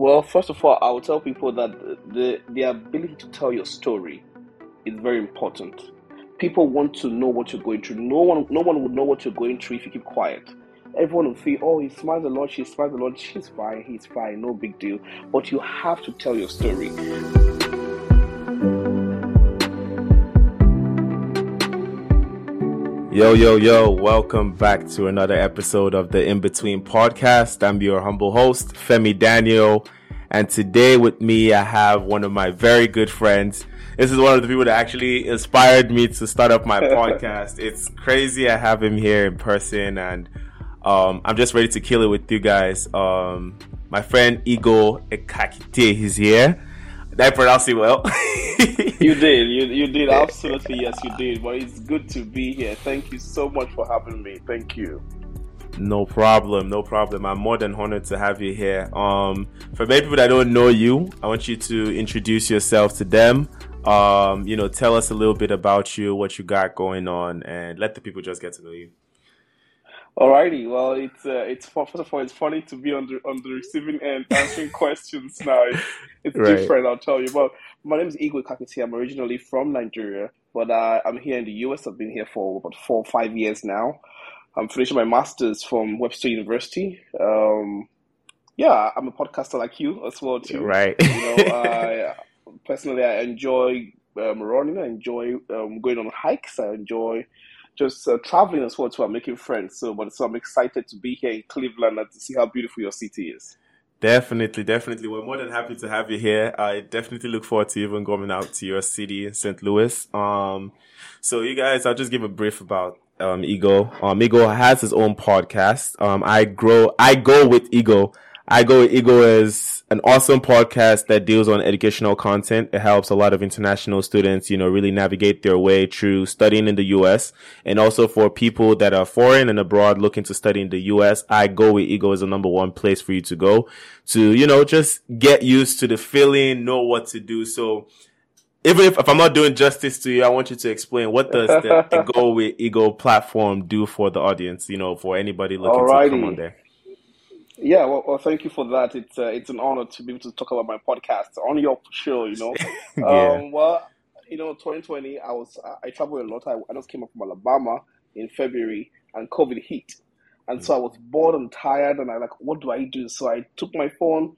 Well, first of all, I will tell people that the the ability to tell your story is very important. People want to know what you're going through. No one, no one would know what you're going through if you keep quiet. Everyone will feel, oh, he smiles a lot, she smiles a lot, she's fine, he's fine, no big deal. But you have to tell your story. Yo, yo, yo, welcome back to another episode of the In Between podcast. I'm your humble host, Femi Daniel. And today with me, I have one of my very good friends. This is one of the people that actually inspired me to start up my podcast. It's crazy. I have him here in person and, um, I'm just ready to kill it with you guys. Um, my friend Igho Ekakite is here. Did I pronounce it well? you did. You, you did. Absolutely. Yes, you did. But it's good to be here. Thank you so much for having me. Thank you. No problem, no problem. I'm more than honored to have you here. Um, for many people that don't know you, I want you to introduce yourself to them. Um, you know, tell us a little bit about you, what you got going on, and let the people just get to know you. Alrighty, well, it's uh, it's first of all, it's funny to be on the on the receiving end answering questions now. It's, it's right. different, I'll tell you. But my name is Igho Ekakite. I'm originally from Nigeria, but uh, I'm here in the US. I've been here for about four or five years now. I'm finishing my master's from Webster University. Um, yeah, I'm a podcaster like you as well too. Right. You know, I, personally, I enjoy um, running. I enjoy um, going on hikes. I enjoy just uh, traveling as well. I'm making friends. So, but so I'm excited to be here in Cleveland and to see how beautiful your city is. Definitely, definitely. We're more than happy to have you here. I definitely look forward to even going out to your city, St. Louis. Um, so you guys, I'll just give a brief about um, Igho. Um, Igho has his own podcast. Um, I grow, I go with Igho I Go Igho is an awesome podcast that deals on educational content. It helps a lot of international students, you know, really navigate their way through studying in the US. And also for people that are foreign and abroad looking to study in the US, I Go with Igho is the number one place for you to go to, you know, just get used to the feeling, know what to do. So, even if, if I'm not doing justice to you, I want you to explain what does the Go with Igho platform do for the audience, you know, for anybody looking Alrighty. to come on there. Yeah, well, well, thank you for that. It's uh, it's an honor to be able to talk about my podcast on your show. You know, yeah. um, well, you know, 2020, I was I traveled a lot. I, I just came up from Alabama in February, and COVID hit, and mm so I was bored and tired, and I like, what do I do? So I took my phone,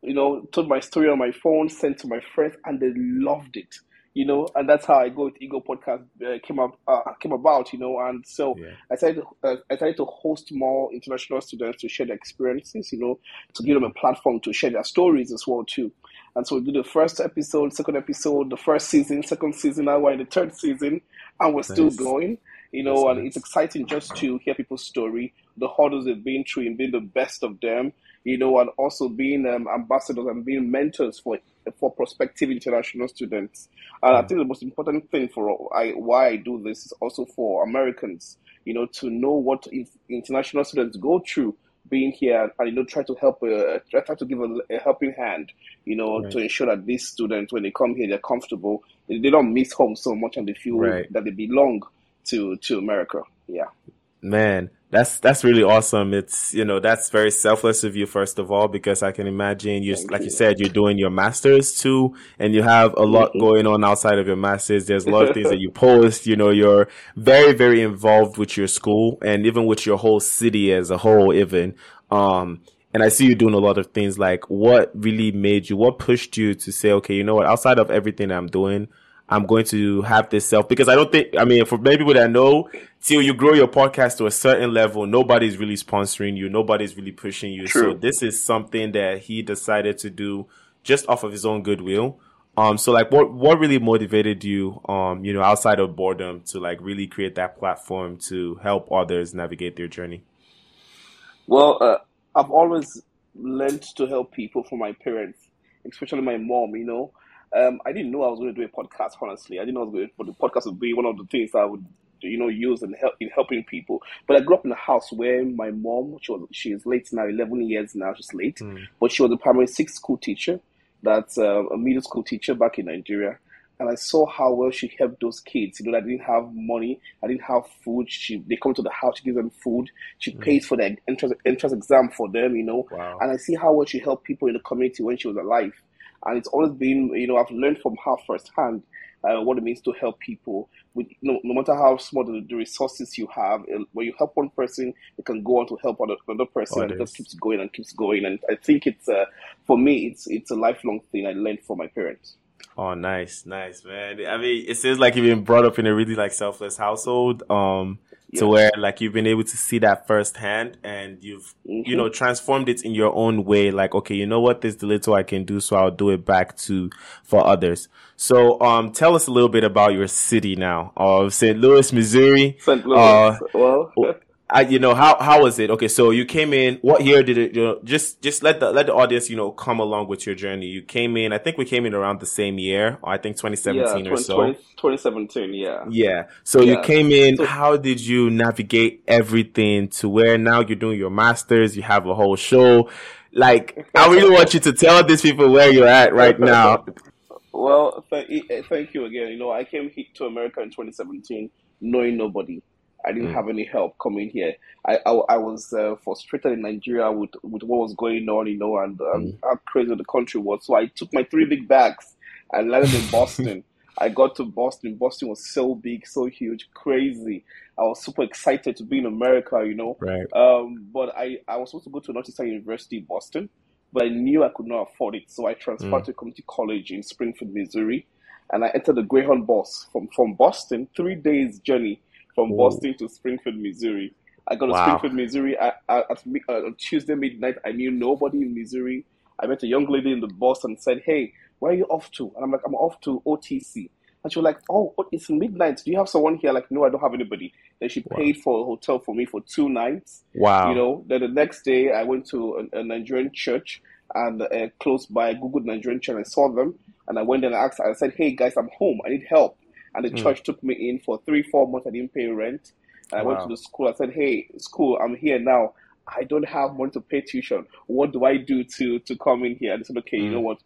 you know, told my story on my phone, sent to my friends, and they loved it you know, and that's how I go with Igho Podcast uh, came up uh, came about, you know, and so yeah. I started to, uh, I started to host more international students to share their experiences, you know, to give them a platform to share their stories as well too. And so we did the first episode, second episode, the first season, second season, now we're in the third season, and we're nice. still going, you know, That's and nice. it's exciting just to hear people's story, the hurdles they've been through, and being the best of them, you know, and also being um, ambassadors and being mentors for for prospective international students. And I think the most important thing for I, why I do this is also for Americans, you know, to know what international students go through being here and you know try to help uh, try to give a, a helping hand you know right. to ensure that these students when they come here they're comfortable they, they don't miss home so much and they feel right. that they belong to to america yeah man that's that's really awesome. It's you know that's very selfless of you first of all because I can imagine you like you said you're doing your masters too and you have a lot going on outside of your masters. There's a lot of things that you post. You know you're very very involved with your school and even with your whole city as a whole. Even um and I see you doing a lot of things. Like what really made you? What pushed you to say okay you know what outside of everything I'm doing I'm going to have this self because I don't think I mean for many people that know till you grow your podcast to a certain level nobody's really sponsoring you nobody's really pushing you. True. so this is something that he decided to do just off of his own goodwill. Um so like what what really motivated you um you know outside of boredom to like really create that platform to help others navigate their journey? Well uh, I've always learned to help people from my parents especially my mom you know um, I didn't know I was going to do a podcast. Honestly, I didn't know I was going to, but the podcast would be one of the things I would, you know, use in help in helping people. But I grew up in a house where my mom, she was she is late now, eleven years now, she's late, mm. but she was a primary six school teacher. That's uh, a middle school teacher back in Nigeria. and I saw how well she helped those kids. You know, I didn't have money, I didn't have food. She they come to the house, she gives them food. She mm. pays for the entrance entrance exam for them. You know, wow. and I see how well she helped people in the community when she was alive. And it's always been, you know, I've learned from her firsthand uh, what it means to help people. With no, no matter how small the, the, resources you have, when you help one person, it can go on to help another person, and it just keeps going and keeps going. And I think it's uh, for me, it's it's a lifelong thing I learned from my parents. Oh, nice, nice, man. I mean, it seems like you've been brought up in a really like selfless household. Um, to where like you've been able to see that firsthand and you've mm-hmm. you know transformed it in your own way. Like okay you know what? This the little i can do so i'll do it back to for others. So um tell us a little bit about your city now. Of st louis missouri. St louis. Uh, well I, you know how how was it? Okay, so you came in. What year did it? You know, just just let the let the audience you know come along with your journey. You came in. I think we came in around the same year. I think 2017 yeah, 20, or so. 20, 2017, yeah. Yeah. So yeah. you came in. So, how did you navigate everything to where now you're doing your masters? You have a whole show. Like, I really want you to tell these people where you're at right now. Well, th- thank you again. You know, I came to America in 2017 knowing nobody I didn't mm. have any help coming here. I I, I was uh, frustrated in Nigeria with, with what was going on, you know, and um, mm. how crazy the country was. So I took my three big bags and landed in Boston. I got to Boston. Boston was so big, so huge, crazy. I was super excited to be in America, you know. Right. Um, but I, I was supposed to go to Northeastern University in Boston, but I knew I could not afford it. So I transferred mm. to community college in Springfield, Missouri. And I entered the Greyhound bus from, from Boston, three days journey from Whoa. Boston to Springfield, Missouri. I got to wow. Springfield, Missouri at, at, at uh, Tuesday midnight. I knew nobody in Missouri. I met a young lady in the bus and said, "Hey, where are you off to?" And I'm like, "I'm off to OTC." And she was like, "Oh, it's midnight. Do you have someone here?" Like, no, I don't have anybody. Then she wow. paid for a hotel for me for two nights. Wow. You know. Then the next day, I went to a, a Nigerian church and uh, close by I googled Nigerian church. and I saw them, and I went and I asked. I said, "Hey guys, I'm home. I need help." And the mm. church took me in for three, four months. I didn't pay rent. And I went to the school. I said, "Hey, school, I'm here now. I don't have money to pay tuition. What do I do to to come in here?" And they said, "Okay, mm. you know what?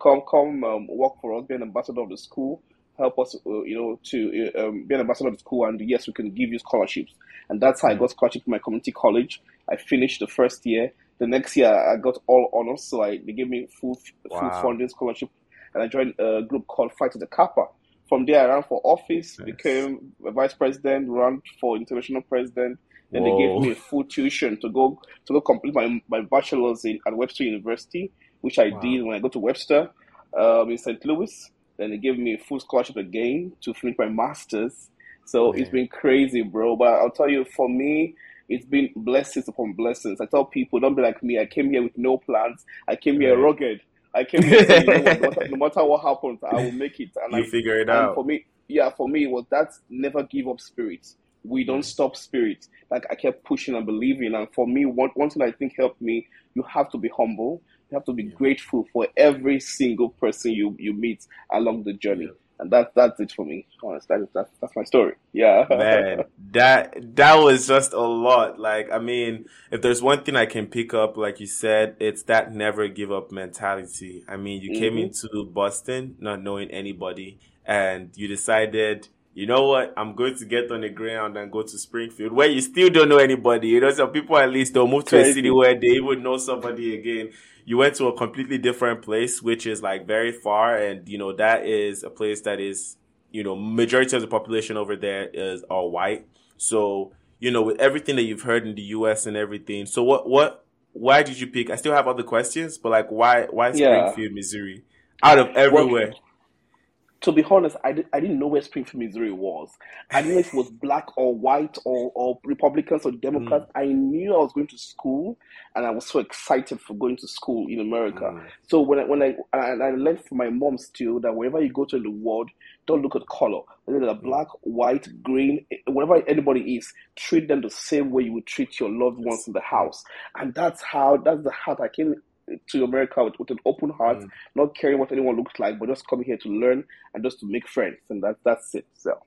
Come, come, um, work for us. Be an ambassador of the school. Help us, uh, you know, to uh, um, be an ambassador of the school. And yes, we can give you scholarships." And that's how mm. I got scholarship in my community college. I finished the first year. The next year, I got all honors, so I they gave me full wow. full funding scholarship, and I joined a group called Phi Theta Kappa from there, I ran for office, became a vice president, ran for international president. Then Whoa. they gave me a full tuition to go to go complete my, my bachelor's in at Webster University, which I wow. did when I got to Webster um, in St. Louis. Then they gave me a full scholarship again to finish my master's. So Man. it's been crazy, bro. But I'll tell you, for me, it's been blessings upon blessings. I tell people, don't be like me. I came here with no plans. I came here rugged. I came here saying, you know no matter what happens, I will make it. And you I, figure it out. For me, yeah, for me, it was that never give up spirit. We don't mm. stop spirit. Like I kept pushing and believing. And for me, one, one thing I think helped me, you have to be humble. You have to be yeah. grateful for every single person you, you meet along the journey. Yeah and that's that's it for me. Honest, that is that's that's my story. Yeah, man, that that was just a lot. Like, I mean, if there's one thing I can pick up, like you said, it's that never give up mentality. I mean, you mm-hmm. came into Boston not knowing anybody, and you decided. You know what? I'm going to get on the ground and go to Springfield, where you still don't know anybody. You know, some people at least they'll move to a city where they would know somebody again you went to a completely different place, which is like very far, and you know that is a place that is, you know, majority of the population over there is all white. So you know, with everything that you've heard in the U.S. and everything, so what what why did you pick? I still have other questions, but like why why Springfield, yeah. Missouri, out of everywhere? Well, to be honest, I, did, I didn't know where Springfield, Missouri was. I didn't know if it was black or white or, or Republicans or Democrats. Mm. I knew I was going to school, and I was so excited for going to school in America. Mm. So when I when I and I learned from my mom still that wherever you go to in the world, don't look at color. Whether they're black, white, green, whatever anybody is, treat them the same way you would treat your loved ones in the house. And that's how that's the heart I came to America with, with an open heart, mm. not caring what anyone looks like, but just coming here to learn and just to make friends, and that that's it. So.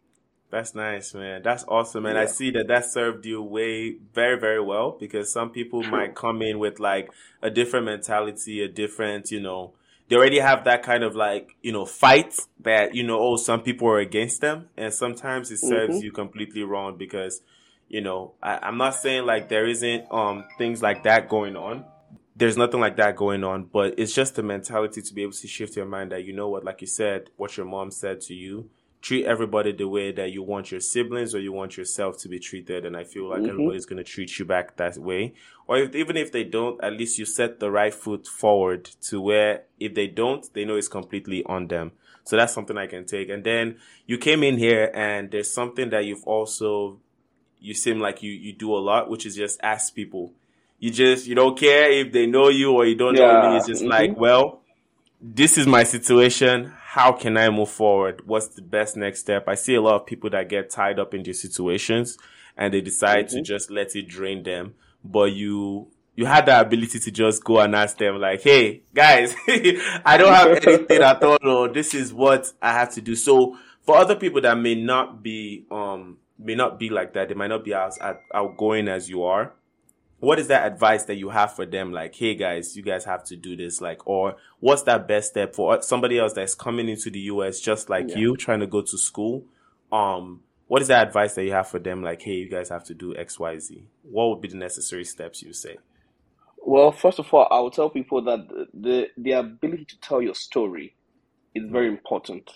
That's nice, man. That's awesome, and yeah. I see that that served you way very, very well because some people True. might come in with like a different mentality, a different, you know, they already have that kind of like you know fight that you know oh some people are against them and sometimes it serves mm-hmm. you completely wrong because you know I, i'm not saying like there isn't um things like that going on there's nothing like that going on but it's just the mentality to be able to shift your mind that you know what like you said what your mom said to you treat everybody the way that you want your siblings or you want yourself to be treated. And i feel like mm-hmm. everybody's going to treat you back that way. Or if, even if they don't at least you set the right foot forward to where if they don't they know it's completely on them. So that's something i can take. And then you came in here and there's something that you've also you seem like you you do a lot which is just ask people you just you don't care if they know you or you don't yeah. know me it's just mm-hmm. like well this is my situation how can I move forward? What's the best next step? I see a lot of people that get tied up in these situations and they decide mm-hmm. to just let it drain them. But you, you had the ability to just go and ask them like, Hey guys, I don't have anything at all. Or this is what I have to do. So for other people that may not be, um, may not be like that, they might not be as outgoing as you are what is that advice that you have for them? Like hey guys you guys have to do this. Like or what's that best step for somebody else that's coming into the us just like yeah. you trying to go to school? Um what is that advice that you have for them? Like hey you guys have to do xyz what would be the necessary steps you say? Well first of all i will tell people that the the ability to tell your story is very important.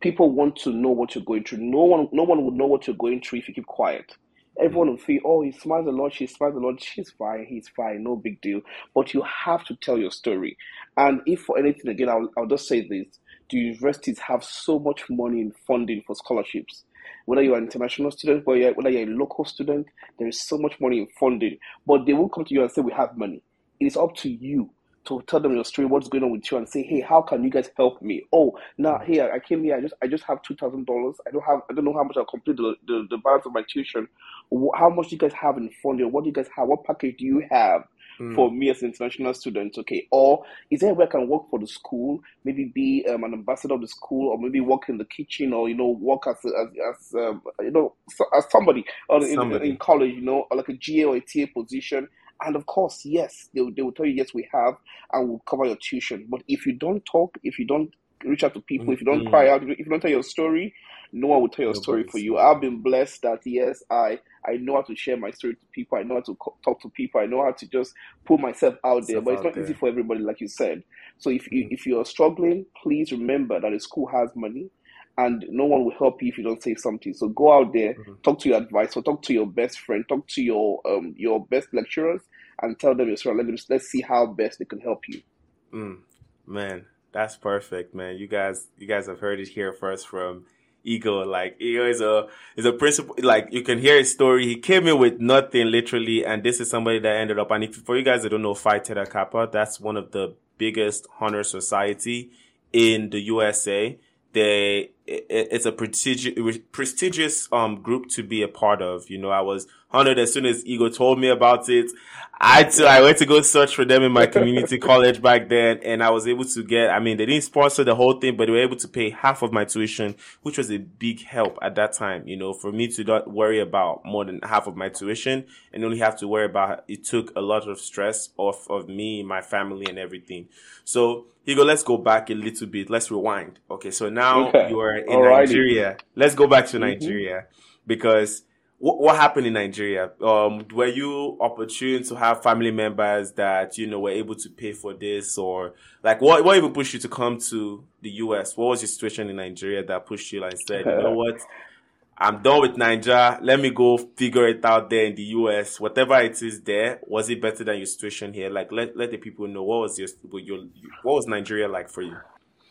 People want to know what you're going through. No one no one would know what you're going through if you keep quiet Everyone will feel, oh, he smiles a lot, she smiles a lot, she's fine, he's fine, no big deal. But you have to tell your story. And if for anything, again, I'll, I'll just say this the universities have so much money in funding for scholarships. Whether you're an international student, whether you're, whether you're a local student, there is so much money in funding. But they won't come to you and say, we have money. It is up to you to tell them your story, what's going on with you, and say, hey, how can you guys help me? Oh, now mm. here I came here, I just I just have two thousand dollars. I don't have I don't know how much I'll complete the, the, the balance of my tuition. How much do you guys have in funding? What do you guys have? What package do you have? Mm. For me as an international student, okay, or is there where I can work for the school? Maybe be um, an ambassador of the school, or maybe work in the kitchen, or you know, work as as, as um, you know as somebody, or somebody. In, in college, you know, or like a GA or a TA position and of course, yes, they, they will tell you, yes, we have, and we'll cover your tuition. But if you don't talk, if you don't reach out to people, mm-hmm. if you don't mm-hmm. cry out, if you don't tell your story, no one will tell your story for you. I've been blessed that, yes, I, I know how to share my story to people. I know how to co- talk to people. I know how to just put myself out there. but it's not there. easy for everybody, like you said. So if you, mm-hmm. if you're struggling, please remember that the school has money and no one will help you if you don't say something. So go out there, mm-hmm. talk to your advisor, talk to your best friend, talk to your um your best lecturers, and tell them your story. Let them let's see how best they can help you. Mm, man, that's perfect, man. You guys, you guys have heard it here first from Igho. Like Igho is a is a principal. Like you can hear his story. He came in with nothing, literally, and this is somebody that ended up. And if for you guys that don't know Phi Theta Kappa, that's one of the biggest honor society in the USA they it's a prestigious prestigious um group to be a part of. You know, I was honored as soon as Igho told me about it. I too, I went to go search for them in my community college back then, and I was able to get. I mean, they didn't sponsor the whole thing, but they were able to pay half of my tuition, which was a big help at that time. You know, for me to not worry about more than half of my tuition and only have to worry about it took a lot of stress off of me, my family, and everything. So Igho, let's go back a little bit. Let's rewind. Okay, so now okay. you are in Alrighty. Nigeria. Let's go back to mm-hmm. Nigeria because what, what happened in Nigeria? Um, were you opportune to have family members that you know were able to pay for this, or like what what even pushed you to come to the US? What was your situation in Nigeria that pushed you like said, you know what? I'm done with Nigeria. Let me go figure it out there in the US. Whatever it is there, was it better than your situation here? Like let let the people know what was your your what was Nigeria like for you?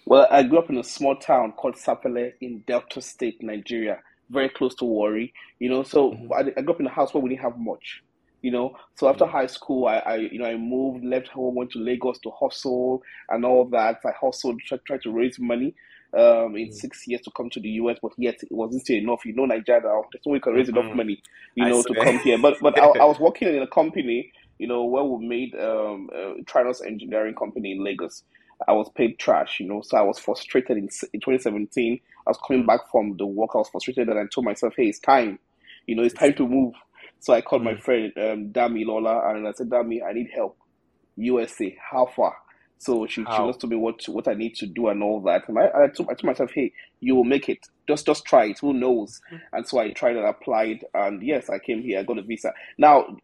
Well, I grew up in a small town called Sapele in Delta State, Nigeria very close to Warri, you know. So mm-hmm. I, I, grew up in a house where we didn't have much, you know. So after mm-hmm. high school, I, I, you know, I moved, left home, went to Lagos to hustle and all that. I hustled, tried, tried to raise money um, in mm-hmm. six years to come to the US, but yet it wasn't still enough. You know, Nigeria, there's no way you can raise enough mm-hmm. money, you know, to come here. But but I, I, was working in a company, you know, where we made um, uh, Trinos Engineering Company in Lagos. I was paid trash, you know, so I was frustrated in, in 2017 I was coming back from the work. I was frustrated, and I told myself, "Hey, it's time. You know, it's time to move." So I called mm my friend um, Damilola, and I said, "Dami, I need help. USA, how far?" So she, she just told me what what I need to do and all that. And I, I, told, I told myself, hey, you will make it. Just just try it. Who knows? Mm-hmm. And so I tried and applied. And yes, I came here. I got a visa. Now,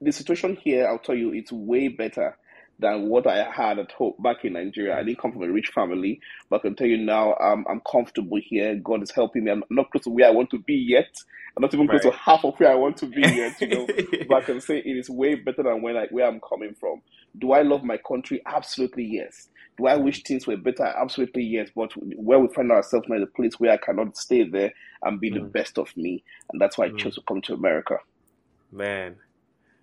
the situation here, I'll tell you, it's way better than what I had at home back in Nigeria. I didn't come from a rich family, but I can tell you now, um, I'm comfortable here. God is helping me. I'm not close to where I want to be yet. I'm not even close right. to half of where I want to be yet. You know, but I can say it is way better than when I, where I'm coming from. Do I love my country? Absolutely yes. Do I wish things were better? Absolutely yes. But where we find ourselves now is a place where I cannot stay there and be mm. the best of me, and that's why I mm. chose to come to America. Man,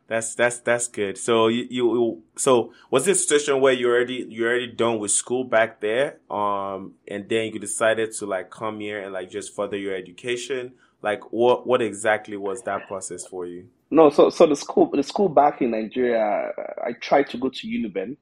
that's that's that's good. So you, you so was this a situation where you already you already done with school back there, um, and then you decided to like come here and like just further your education? Like what what exactly was that process for you? No, so so the school the school back in Nigeria, I tried to go to Uniben,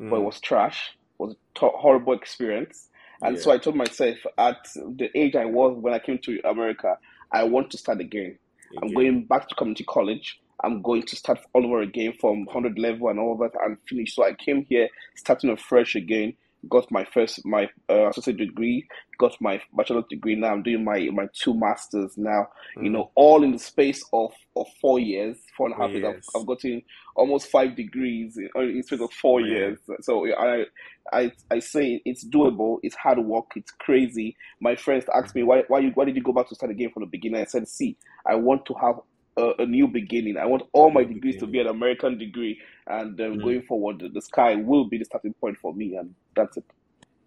mm. but it mm. was trash. It was a t- horrible experience, and yeah. so I told myself at the age I was when I came to America, I want to start again. again. I'm going back to community college. I'm going to start all over again from 100 level and all that and finish. So I came here starting afresh again got my first my uh, associate degree, got my bachelor's degree. Now I'm doing my my two masters now. Mm. You know, all in the space of of four years, four and a half years. years. I've, I've, gotten almost five degrees in, in space of four years. So I I I say it's doable. It's hard work. It's crazy. My friends asked me why why you why did you go back to start again from the beginning? I said, see, I want to have a, a, new beginning. I want all my degrees to be an American degree, and um, mm. going forward, the, the sky will be the starting point for me, and that's it.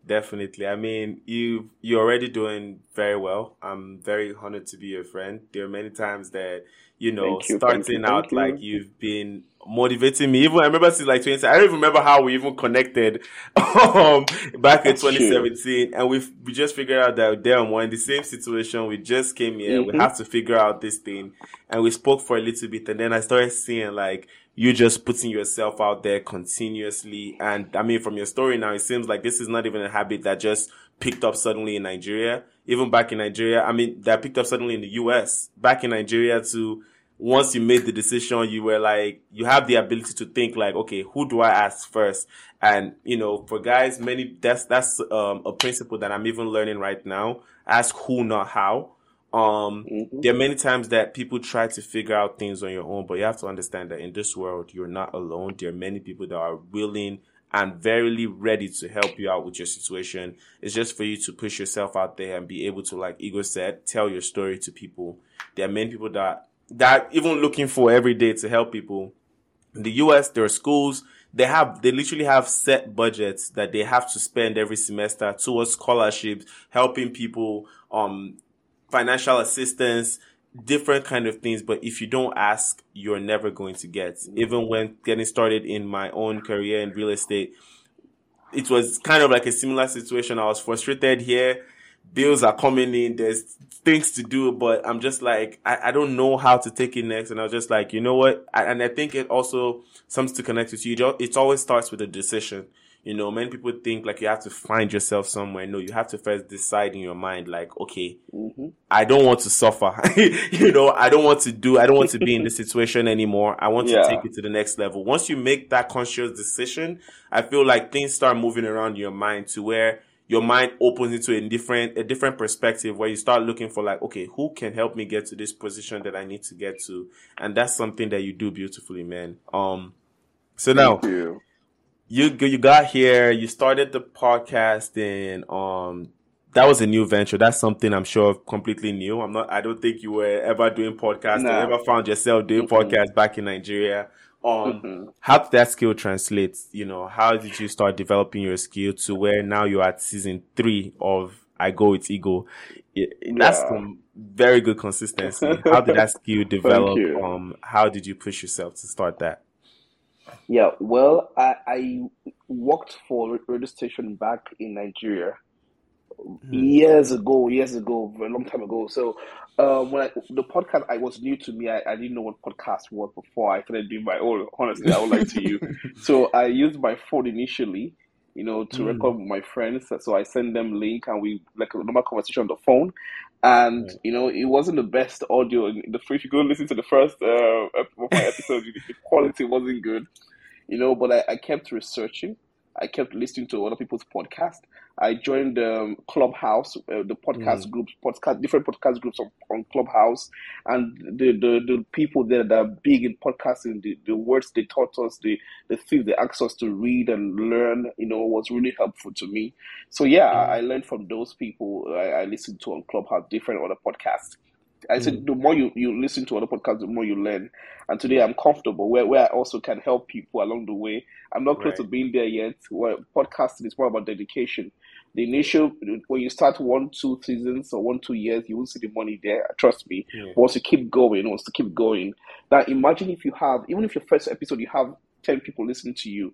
Definitely. I mean, you you're already doing very well. I'm very honored to be your friend. There are many times that you know you, starting you, out like you've been motivating me. Even I remember since like 20. I don't even remember how we even connected um, back in 2017, and we we just figured out that damn, we're in the same situation. We just came here. Mm-hmm. We have to figure out this thing, and we spoke for a little bit, and then I started seeing like you just putting yourself out there continuously. And I mean, from your story now, it seems like this is not even a habit that just picked up suddenly in Nigeria. Even back in Nigeria, I mean, that picked up suddenly in the US. Back in Nigeria to once you made the decision, you were like, you have the ability to think like, okay, who do I ask first? And, you know, for guys, many, that's, that's, um, a principle that I'm even learning right now. Ask who, not how. Um, mm-hmm. there are many times that people try to figure out things on your own, but you have to understand that in this world, you're not alone. There are many people that are willing and verily ready to help you out with your situation. It's just for you to push yourself out there and be able to, like Igho said, tell your story to people. There are many people that, that even looking for every day to help people. In the US, there are schools, they have, they literally have set budgets that they have to spend every semester towards scholarships, helping people, um, financial assistance, different kind of things. But if you don't ask, you're never going to get. Mm. Even when getting started in my own career in real estate, it was kind of like a similar situation. I was frustrated here. Bills are coming in. There's things to do, but I'm just like, I, I don't know how to take it next. And I was just like, you know what? I, and I think it also something to connect with you. It always starts with a decision. You know, many people think like you have to find yourself somewhere. No, you have to first decide in your mind, like, okay, mm-hmm. I don't want to suffer. you know, I don't want to do, I don't want to be in this situation anymore. I want yeah. to take it to the next level. Once you make that conscious decision, I feel like things start moving around your mind to where your mind opens into a different, a different perspective where you start looking for like, okay, who can help me get to this position that I need to get to? And that's something that you do beautifully, man. Um, so now, you you got here, you started the podcast, and um, that was a new venture. That's something I'm sure completely new. I'm not. I don't think you were ever doing podcasts. No. You ever found yourself doing mm-hmm. podcasts back in Nigeria. Um, mm-hmm. how did that skill translate? You know, how did you start developing your skill to where now you're at season three of I Go With Igho? That's yeah. some very good consistency. how did that skill develop? Um, how did you push yourself to start that? Yeah, well, I, I worked for a radio station back in Nigeria mm-hmm. years ago, years ago, a long time ago. So um, when I, the podcast, I was new to me. I, I didn't know what podcast was before I started doing my own. Honestly, I would like to you. So I used my phone initially, you know, to mm. record with my friends. So I send them link and we like a normal conversation on the phone. And you know, it wasn't the best audio. The if you go listen to the first uh, episode, the quality wasn't good you know. But I, I kept researching. I kept listening to other people's podcasts. I joined um, Clubhouse, uh, the podcast mm. groups, podcast, different podcast groups on, on Clubhouse, and the, the, the people there that are big in podcasting, the, the words they taught us, the, the things they asked us to read and learn, you know, was really helpful to me. So yeah, mm. I, I, learned from those people. I, I listened to on Clubhouse, different other podcasts. I said mm. the more you, you listen to other podcasts, the more you learn. And today I'm comfortable where, where I also can help people along the way. I'm not close right. to being there yet. Where podcasting is more about dedication the initial when you start one two seasons or one two years you won't see the money there trust me yeah. once you keep going once to keep going now imagine if you have even if your first episode you have 10 people listening to you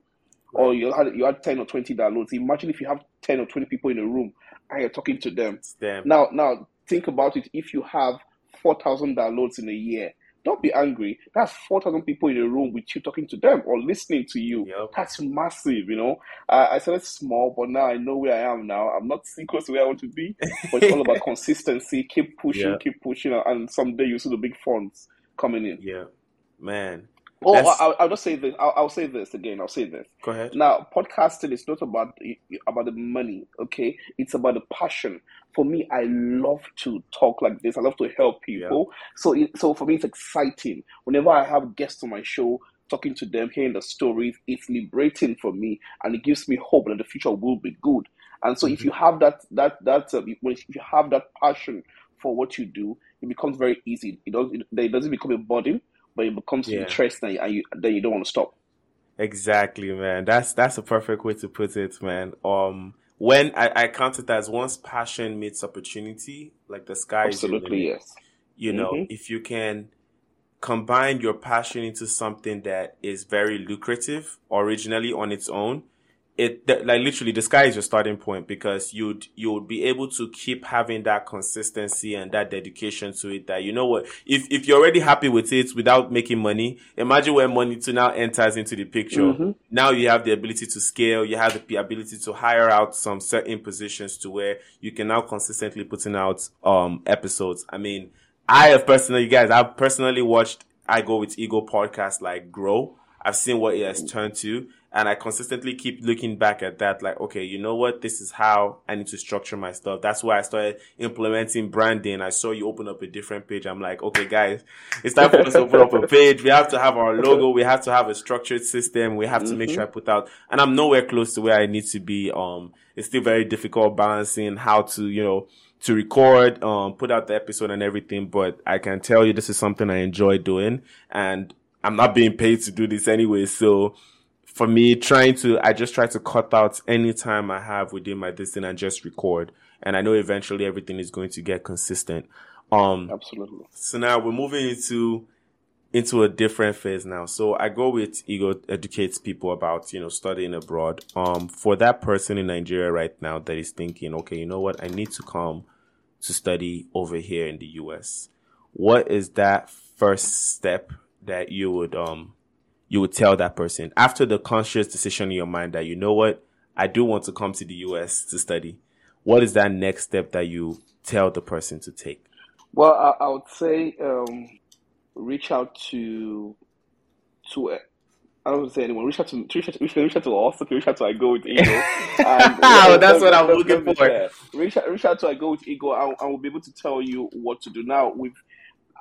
right. or you had you had 10 or 20 downloads imagine if you have 10 or 20 people in a room and you're talking to them now now think about it if you have 4000 downloads in a year don't be angry. That's 4,000 people in a room with you talking to them or listening to you. Yep. That's massive, you know. Uh, I started small, but now I know where I am now. I'm not close to where I want to be, but it's all about consistency. Keep pushing, keep pushing, and someday you see the big funds coming in. Yeah, man. Oh, I'll, I'll, just say this. I'll, I'll, say this again. I'll say this. Go ahead. Now, podcasting is not about about the money. Okay, it's about the passion. For me, I love to talk like this. I love to help people. Yeah. So, it, so for me, it's exciting. Whenever I have guests on my show, talking to them, hearing the stories, it's liberating for me, and it gives me hope that the future will be good. And so, mm-hmm. if you have that that that uh, if you have that passion for what you do, it becomes very easy. It doesn't it doesn't become a burden but it becomes yeah. interesting and you, then you don't want to stop. Exactly, man. That's that's a perfect way to put it, man. Um, when I, I count it as once passion meets opportunity, like the sky absolutely yes. You know, mm-hmm. if you can combine your passion into something that is very lucrative originally on its own, it like literally the sky is your starting point because you'd you would be able to keep having that consistency and that dedication to it that you know what if if you're already happy with it without making money imagine when money to now enters into the picture. Mm-hmm. now you have the ability to scale you have the ability to hire out some certain positions to where you can now consistently putting out um episodes. I mean i have personally you guys i've personally watched i go with Igho podcast like grow. I've seen what it has turned to and I consistently keep looking back at that, like, okay, you know what? This is how I need to structure my stuff. That's why I started implementing branding. I saw you open up a different page. I'm like, okay, guys, it's time for us to open up a page. We have to have our logo. We have to have a structured system. We have to mm-hmm. make sure I put out, and I'm nowhere close to where I need to be. Um, it's still very difficult balancing how to, you know, to record, um, put out the episode and everything. But I can tell you this is something I enjoy doing and I'm not being paid to do this anyway. So, for me, trying to, I just try to cut out any time I have within my distance and just record. And I know eventually everything is going to get consistent. Um, absolutely. So now we're moving into, into a different phase now. So I go with Igho educates people about, you know, studying abroad. Um, for that person in Nigeria right now that is thinking, okay, you know what? I need to come to study over here in the US. What is that first step that you would, um, you would tell that person after the conscious decision in your mind that you know what I do want to come to the US to study. What is that next step that you tell the person to take? Well, I, I would say um, reach out to to I don't say anyone. Reach out to reach out to, reach out to us. Okay, reach out to I go with Igho. And, yeah, that's what I'm looking for. Reach out, reach out to I go with Igho, and, and we'll be able to tell you what to do. Now, we've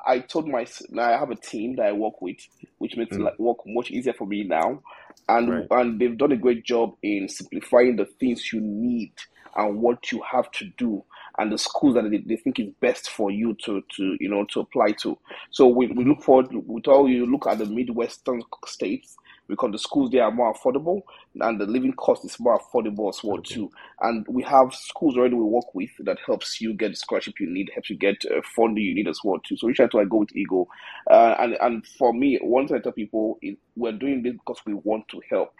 I told my I have a team that I work with, which makes mm. like work much easier for me now, and right. and they've done a great job in simplifying the things you need and what you have to do and the schools that they, they think is best for you to to you know to apply to. So we, we look forward. We tell you look at the midwestern states because the schools there are more affordable and the living cost is more affordable as well okay. too. And we have schools already we work with that helps you get the scholarship you need, helps you get uh, funding you need as well too. So we try to like go with Igho. Uh, and and for me, once I tell people is we're doing this because we want to help.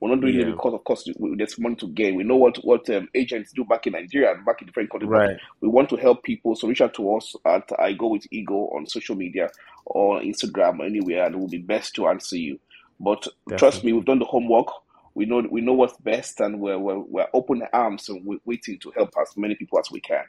We're not doing yeah. it because, of course, there's money to gain. We know what what um, agents do back in Nigeria and back in different countries. Right. We want to help people, so reach out to us at I go with Igho on social media or Instagram or anywhere, and it will be best to answer you. But Definitely. trust me, we've done the homework. We know we know what's best, and we're we're, we're open arms and we're waiting to help as many people as we can.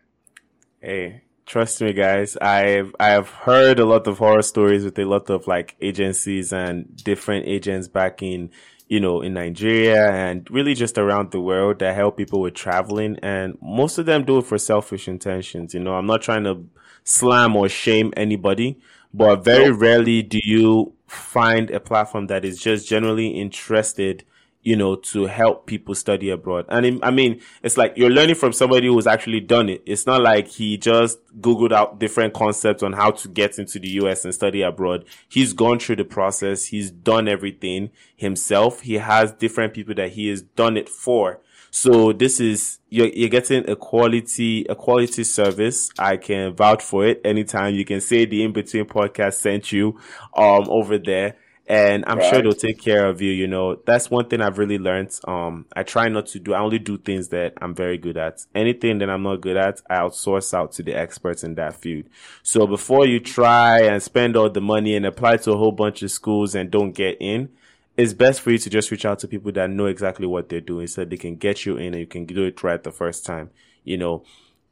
Hey, trust me, guys. I've I've heard a lot of horror stories with a lot of like agencies and different agents back in you know, in Nigeria and really just around the world that help people with traveling. And most of them do it for selfish intentions. You know, I'm not trying to slam or shame anybody, but very rarely do you find a platform that is just generally interested you know, to help people study abroad. And I mean, it's like you're learning from somebody who's actually done it. It's not like he just Googled out different concepts on how to get into the US and study abroad. He's gone through the process. He's done everything himself. He has different people that he has done it for. So this is, you're, you're getting a quality, a quality service. I can vouch for it anytime. You can say the in between podcast sent you, um, over there and I'm right. sure they'll take care of you. You know, that's one thing I've really learned. Um, I try not to do, I only do things that I'm very good at. Anything that I'm not good at, I outsource out to the experts in that field. So before you try and spend all the money and apply to a whole bunch of schools and don't get in, it's best for you to just reach out to people that know exactly what they're doing so they can get you in and you can do it right the first time. You know,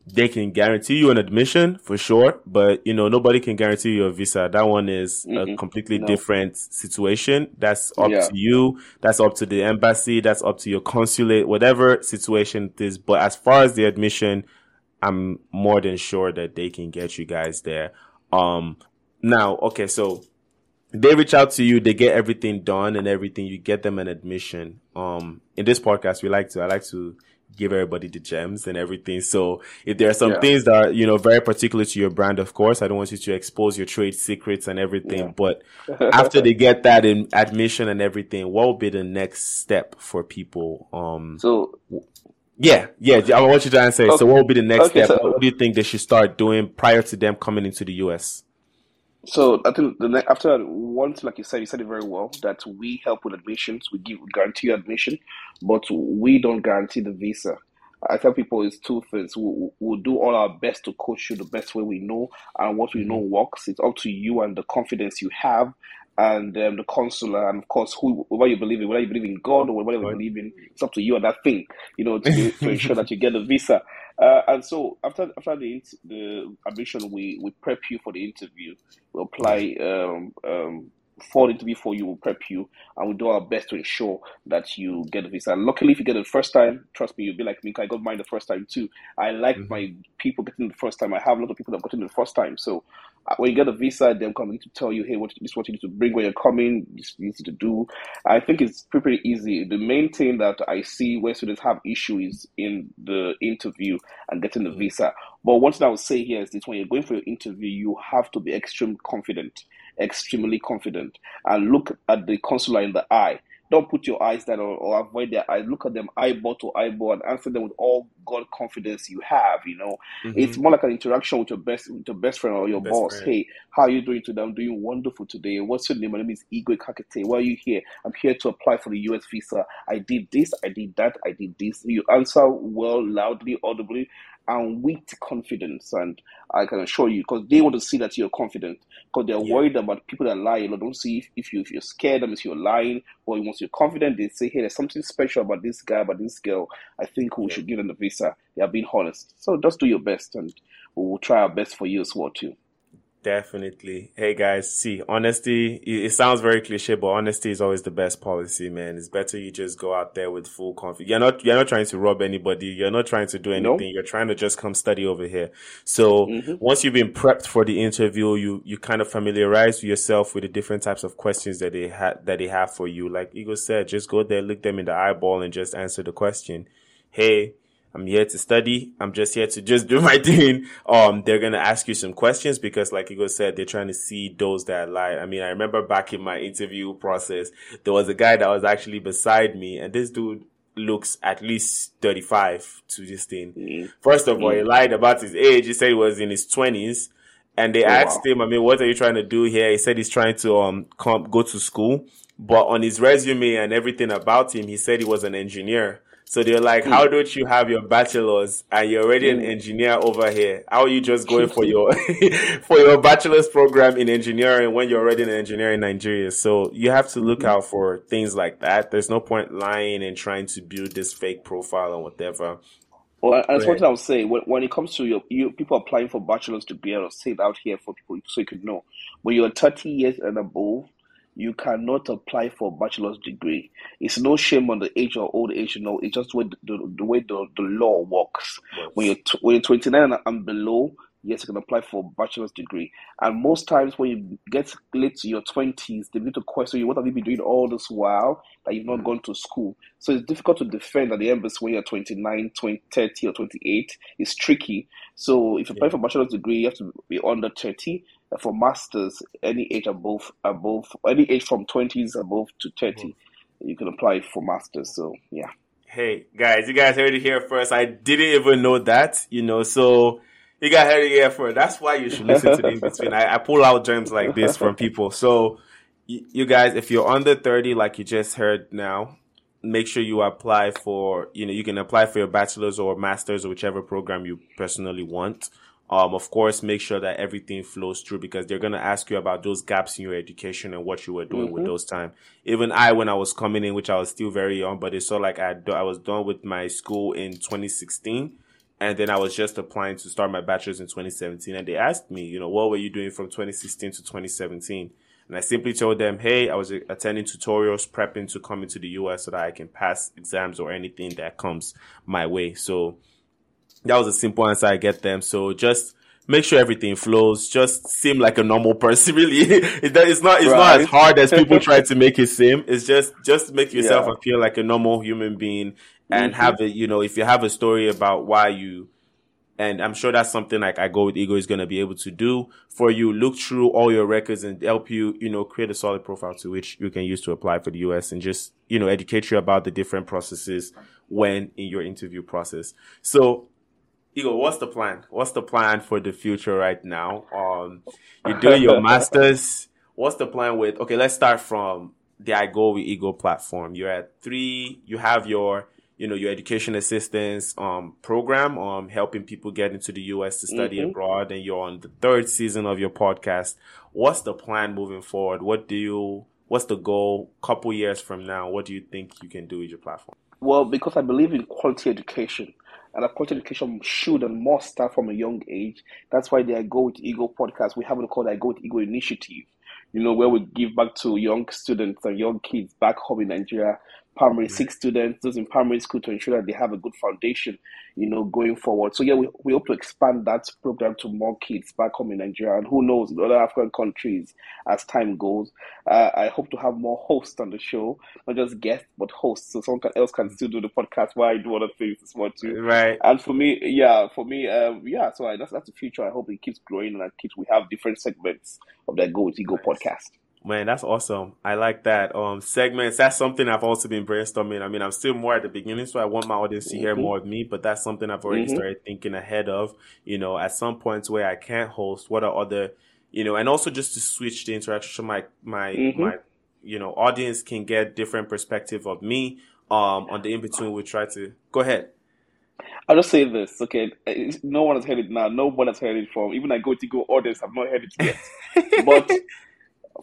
they can guarantee you an admission for sure, but you know nobody can guarantee you a visa. That one is mm-hmm. a completely no. different situation. That's up yeah. to you. That's up to the embassy. That's up to your consulate. Whatever situation it is. But as far as the admission, I'm more than sure that they can get you guys there. Um, now, okay, so they reach out to you, they get everything done and everything. You get them an admission. Um, in this podcast, we like to, I like to give everybody the gems and everything. So if there are some yeah. things that are, you know, very particular to your brand, of course, I don't want you to expose your trade secrets and everything. Yeah. But after they get that in admission and everything, what will be the next step for people? Um, so yeah, yeah, I want you to answer. Okay. So what will be the next okay, step? So, what do you think they should start doing prior to them coming into the US? So I think the after that, once, like you said, you said it very well that we help with admissions. We give guarantee you admission, but we don't guarantee the visa. I tell people it's two things. We'll, we'll, do all our best to coach you the best way we know, and what we know mm-hmm. works. It's up to you and the confidence you have, and um, the consular, and of course, who whether you believe in, whether you believe in God or whether you believe in, it's up to you and that thing, you know, to, to ensure that you get the visa. Uh, and so after after the the admission, we we prep you for the interview. We apply um, um, for the before you. We'll prep you, and we do our best to ensure that you get the visa. luckily, if you get it the first time, trust me, you'll be like me. I got mine the first time too. I like mm-hmm. my people getting the first time. I have a lot of people that got in the first time. So uh, when you get a visa, they're coming to tell you, hey, what this is what you need to bring when you're coming, this you need to do. I think it's pretty, pretty easy. The main thing that I see where students have issue is in the interview and getting the visa. But one thing I would say here is this when you're going for your interview, you have to be extremely confident, extremely confident, and look at the consular in the eye don't put your eyes down or, or, avoid their eyes. Look at them eyeball to eyeball and answer them with all God confidence you have. You know, mm-hmm. it's more like an interaction with your best with your best friend or your best boss. Friend. Hey, how are you doing today? I'm doing wonderful today. What's your name? My name is Igho Ekakite. Why are you here? I'm here to apply for the US visa. I did this. I did that. I did this. You answer well, loudly, audibly, and with confidence. And I can assure you, because they want to see that you're confident, because they're yeah. worried about people that lie. You know, don't see if, if, you, if you're scared, that if you're lying, or once you're confident, they say, hey, there's something special about this guy, about this girl. I think we yeah. should give them the visa. They are being honest. So just do your best, and we'll try our best for you as well, too. Definitely. Hey guys, see, honesty, it, sounds very cliche, but honesty is always the best policy, man. It's better you just go out there with full confidence. You're not, you're not trying to rob anybody. You're not trying to do anything. You're trying to just come study over here. So mm-hmm. once you've been prepped for the interview, you, you kind of familiarize yourself with the different types of questions that they had, that they have for you. Like Igho said, just go there, look them in the eyeball and just answer the question. Hey, I'm here to study. I'm just here to just do my thing. Um, they're going to ask you some questions because like Igho said, they're trying to see those that lie. I mean, I remember back in my interview process, there was a guy that was actually beside me and this dude looks at least 35 to this thing. Mm-hmm. First of all, he mm. lied about his age. He said he was in his 20s. And they oh, asked wow. him, I mean, what are you trying to do here? He said he's trying to um come go to school, but on his resume and everything about him, he said he was an engineer. So they're like, how don't you have your bachelor's and you're already an engineer over here? How are you just going for your for your bachelor's program in engineering when you're already an engineer in Nigeria? So you have to look mm-hmm. out for things like that. There's no point lying and trying to build this fake profile or whatever. Well, that's what I was saying. When, when it comes to your you, people applying for bachelor's to be able to say it out here for people so you could know. When you're 30 years and above, you cannot apply for a bachelor's degree. It's no shame on the age or old age, you know, it's just the way the, the way the, the law works. Yes. When you're t- when you're 29 and below, yes, you can apply for a bachelor's degree. And most times when you get late to your 20s, they need to question you, what have you been doing all this while that you've not mm. gone to school? So it's difficult to defend at the embassy when you're 29, 20, 30, or 28. It's tricky. So if you apply yeah. for a bachelor's degree, you have to be under 30. For masters, any age above, above, any age from 20s above to 30, mm. you can apply for masters. So yeah. Hey guys, you guys heard it here first. I didn't even know that, you know, so you got heard it here first. That's why you should listen to the in between. I, I, pull out gems like this from people. So, you, you guys, if you're under 30, like you just heard now, make sure you apply for, you know, you can apply for your bachelor's or master's or whichever program you personally want. Um, of course, make sure that everything flows through because they're going to ask you about those gaps in your education and what you were doing mm-hmm. with those time. Even I, when I was coming in, which I was still very young, but it's so like I, I was done with my school in 2016 and then I was just applying to start my bachelor's in 2017. And they asked me, you know, what were you doing from 2016 to 2017? And I simply told them, hey, I was attending tutorials, prepping to come into the US so that I can pass exams or anything that comes my way. So that was a simple answer I get them. So just make sure everything flows. Just seem like a normal person. Really, it's not. It's right. not as hard as people try to make it seem. It's just just make yourself yeah. appear like a normal human being and mm-hmm. have it, you know, if you have a story about why you, and I'm sure that's something like I Go with Igho is going to be able to do for you. Look through all your records and help you, you know, create a solid profile to which you can use to apply for the US and just, you know, educate you about the different processes when in your interview process. So, Igho, what's the plan? What's the plan for the future right now? Um, you're doing your masters. What's the plan with, okay, let's start from the I Go with Igho platform. You're at three, you have your you know, your education assistance um, program, um, helping people get into the U.S. to study mm-hmm. abroad, and you're on the third season of your podcast. What's the plan moving forward? What do you? What's the goal? Couple years from now, what do you think you can do with your platform? Well, because I believe in quality education, and a quality education should and must start from a young age. That's why the I Go with Igho podcast, we have what called I Go with Igho initiative, you know, where we give back to young students and young kids back home in Nigeria primary six students, those in primary school to ensure that they have a good foundation, you know, going forward. So yeah, we, we hope to expand that program to more kids back home in Nigeria and who knows in other African countries as time goes. Uh, I hope to have more hosts on the show, not just guests, but hosts, so someone else can still do the podcast while I do other things as well too. Right. And for me, yeah, for me, um, yeah. So I, that's that's the future. I hope it keeps growing and that keeps we have different segments of that Go with Igho nice. podcast. Man, that's awesome. I like that. Um, segments. That's something I've also been brainstorming. I mean, I'm still more at the beginning, so I want my audience to hear mm-hmm. more of me. But that's something I've already mm-hmm. started thinking ahead of. You know, at some points where I can't host, what are other, you know, and also just to switch the interaction, so my my mm-hmm. my, you know, audience can get different perspective of me. Um, on the in between, we try to go ahead. I'll just say this, okay? No one has heard it now. No one has heard it from. Even I go to go audience, I've not heard it yet. but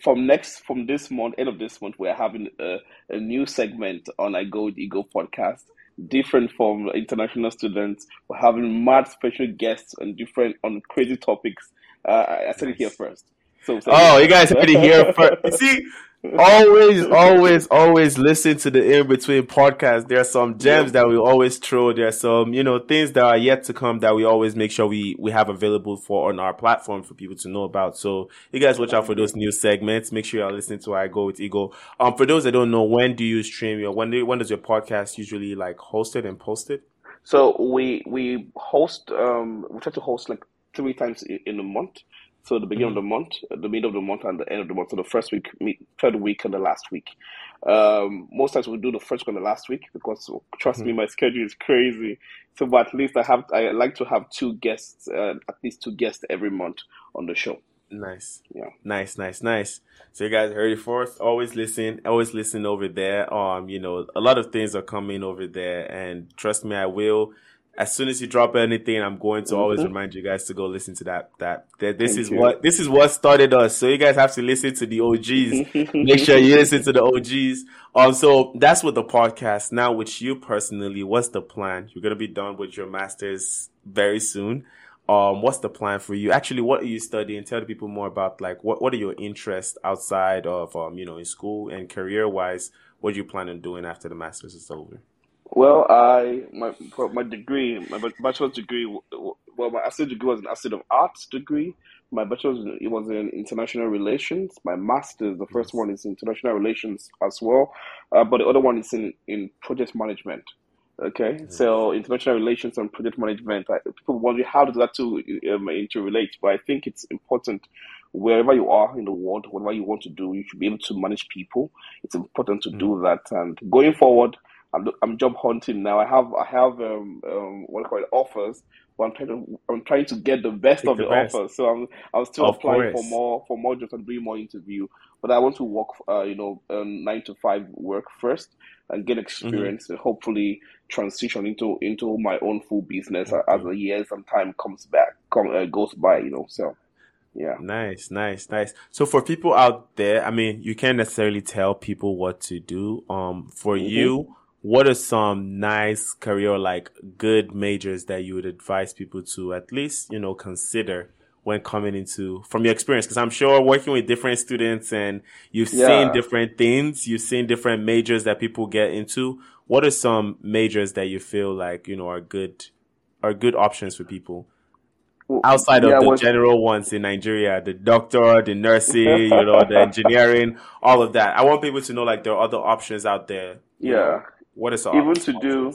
from next from this month, end of this month, we're having a, a new segment on I Go with Igho podcast, different from international students. We're having mad special guests and different on crazy topics. Uh, I, I said it here first. So, so oh, you guys heard it here first. See, always, always, always listen to the in between podcast. There are some gems that we always throw. There are some, you know, things that are yet to come that we always make sure we we have available for on our platform for people to know about. So you guys watch out for those new segments. Make sure you're listening to I Go with Igho. Um, for those that don't know, when do you stream your when do, when does your podcast usually like hosted and posted? So we we host um we try to host like three times in a month. So the beginning mm-hmm. of the month, the middle of the month, and the end of the month. So the first week, third week, and the last week. Um, most times we do the first week and the last week because trust mm-hmm. me, my schedule is crazy. So, but at least I have I like to have two guests, uh, at least two guests every month on the show. Nice. Yeah. Nice, nice, nice. So you guys heard it first. Always listen. Always listen over there. Um, you know, a lot of things are coming over there and trust me, I will as soon as you drop anything, I'm going to mm-hmm. always remind you guys to go listen to that. That, that this Thank is you. what this is what started us. So you guys have to listen to the OGs. Make sure you listen to the OGs. Um, so that's with the podcast. Now, with you personally, what's the plan? You're gonna be done with your masters very soon. um, what's the plan for you? Actually, what are you studying? Tell the people more about like what what are your interests outside of um, you know, in school and career wise. What do you plan on doing after the masters is over? Well, I my my degree, my bachelor's degree, well, my associate degree was an associate of arts degree. My bachelor's it was in international relations. My master's, the first one is international relations as well, uh, but the other one is in in project management. Okay, mm-hmm. so international relations and project management. I, people wonder how does that two um, interrelate, but I think it's important wherever you are in the world, whatever you want to do, you should be able to manage people. It's important to mm-hmm. do that, and going forward, I'm I'm job hunting now. I have I have um, um what I call it offers, but I'm trying to I'm trying to get the best Take of the, the offers. So I'm I'm still of applying course. for more for more jobs and doing more interview. But I want to work, uh, you know, um, nine to five work first and get experience mm-hmm. and hopefully transition into into my own full business mm-hmm. as the years and time comes back come uh, goes by you know so yeah nice nice nice so for people out there i mean you can't necessarily tell people what to do um for mm-hmm. you what are some nice career like good majors that you would advise people to at least you know consider when coming into from your experience because i'm sure working with different students and you've yeah. seen different things you've seen different majors that people get into what are some majors that you feel like you know are good are good options for people outside of yeah, the general ones in Nigeria, the doctor, the nursing, you know, the engineering, all of that. I want people to know like there are other options out there. Yeah. Know, what is even to do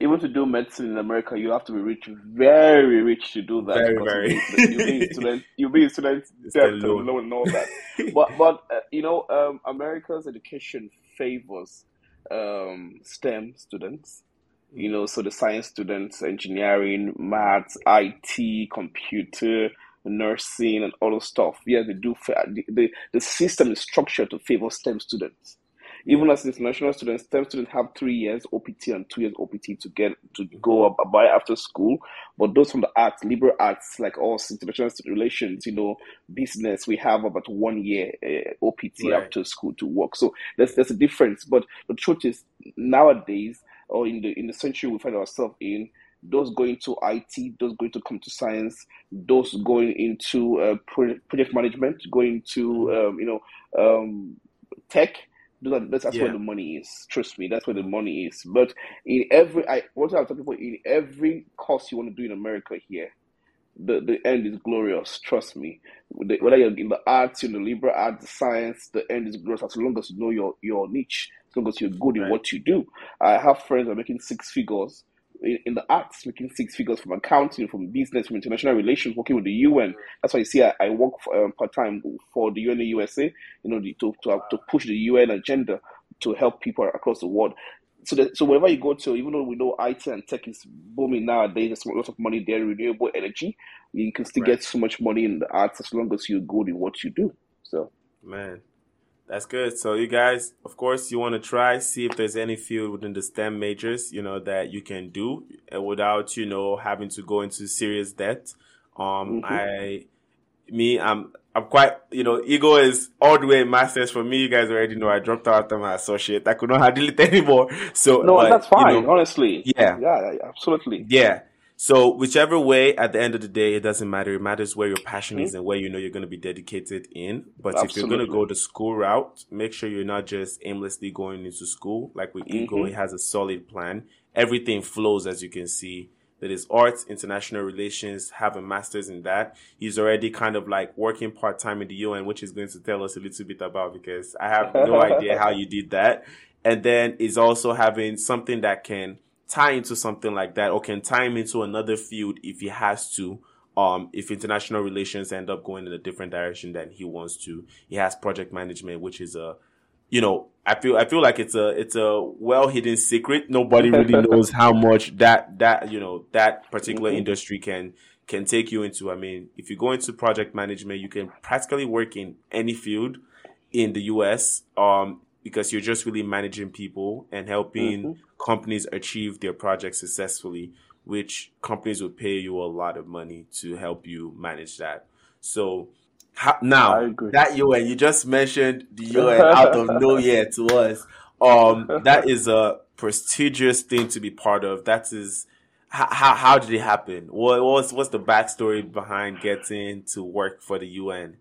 even to do medicine in America, you have to be rich, very rich to do that. Very, very. You be student, you be student debt, one knows that. but but uh, you know, um, America's education favors um, STEM students. You know, so the science students, engineering, maths, IT, computer, nursing, and all those stuff. Yeah, they do. The, the, the system is structured to favor STEM students even as international students, STEM students have three years OPT and two years OPT to get to go up by after school. But those from the arts, liberal arts, like us, international relations, you know, business, we have about one year uh, OPT right. after school to work. So there's there's a difference. But the truth is, nowadays or in the in the century we find ourselves in, those going to IT, those going to computer science, those going into uh, project management, going to um, you know um, tech that's, that's yeah. where the money is. Trust me, that's where the money is. But in every, I what I tell people in every course you want to do in America here, the the end is glorious. Trust me. Whether you're in the arts, in the liberal arts, the science, the end is glorious as long as you know your your niche, as long as you're good right. in what you do. I have friends that are making six figures in, in, the arts, making six figures from accounting, from business, from international relations, working with the UN. That's why you see I, I work for, um, part time for the UN USA, you know, the, to, to, to push the UN agenda to help people across the world. So, that, so wherever you go to, even though we know IT and tech is booming nowadays, there's a lot of money there, renewable energy. You can still right. get so much money in the arts as long as you're good in what you do. So, man, that's good. So you guys, of course, you want to try see if there's any field within the STEM majors, you know, that you can do without, you know, having to go into serious debt. Um, mm-hmm. I, me, I'm, I'm quite, you know, Igho is all the way in masters for me. You guys already know I dropped out of my associate. I could not handle it anymore. So no, but, that's fine. You know, honestly, yeah, yeah, absolutely, yeah. So whichever way, at the end of the day, it doesn't matter. It matters where your passion mm-hmm. is and where you know you're going to be dedicated in. But Absolutely. if you're going to go the school route, make sure you're not just aimlessly going into school. Like with mm-hmm. Igho, he has a solid plan. Everything flows, as you can see. That is arts, international relations, have a master's in that. He's already kind of like working part time in the UN, which he's going to tell us a little bit about because I have no idea how you did that. And then is also having something that can tie into something like that or can tie him into another field if he has to. Um, if international relations end up going in a different direction than he wants to, he has project management, which is a, you know, I feel I feel like it's a it's a well hidden secret. Nobody really knows how much that that you know that particular mm-hmm. industry can can take you into. I mean, if you go into project management, you can practically work in any field in the U.S. Um, because you're just really managing people and helping mm-hmm. Companies achieve their projects successfully, which companies will pay you a lot of money to help you manage that. So how, now that UN, you just mentioned the UN out of nowhere to us. Um, that is a prestigious thing to be part of. That is, how how did it happen? What what's what's the backstory behind getting to work for the UN?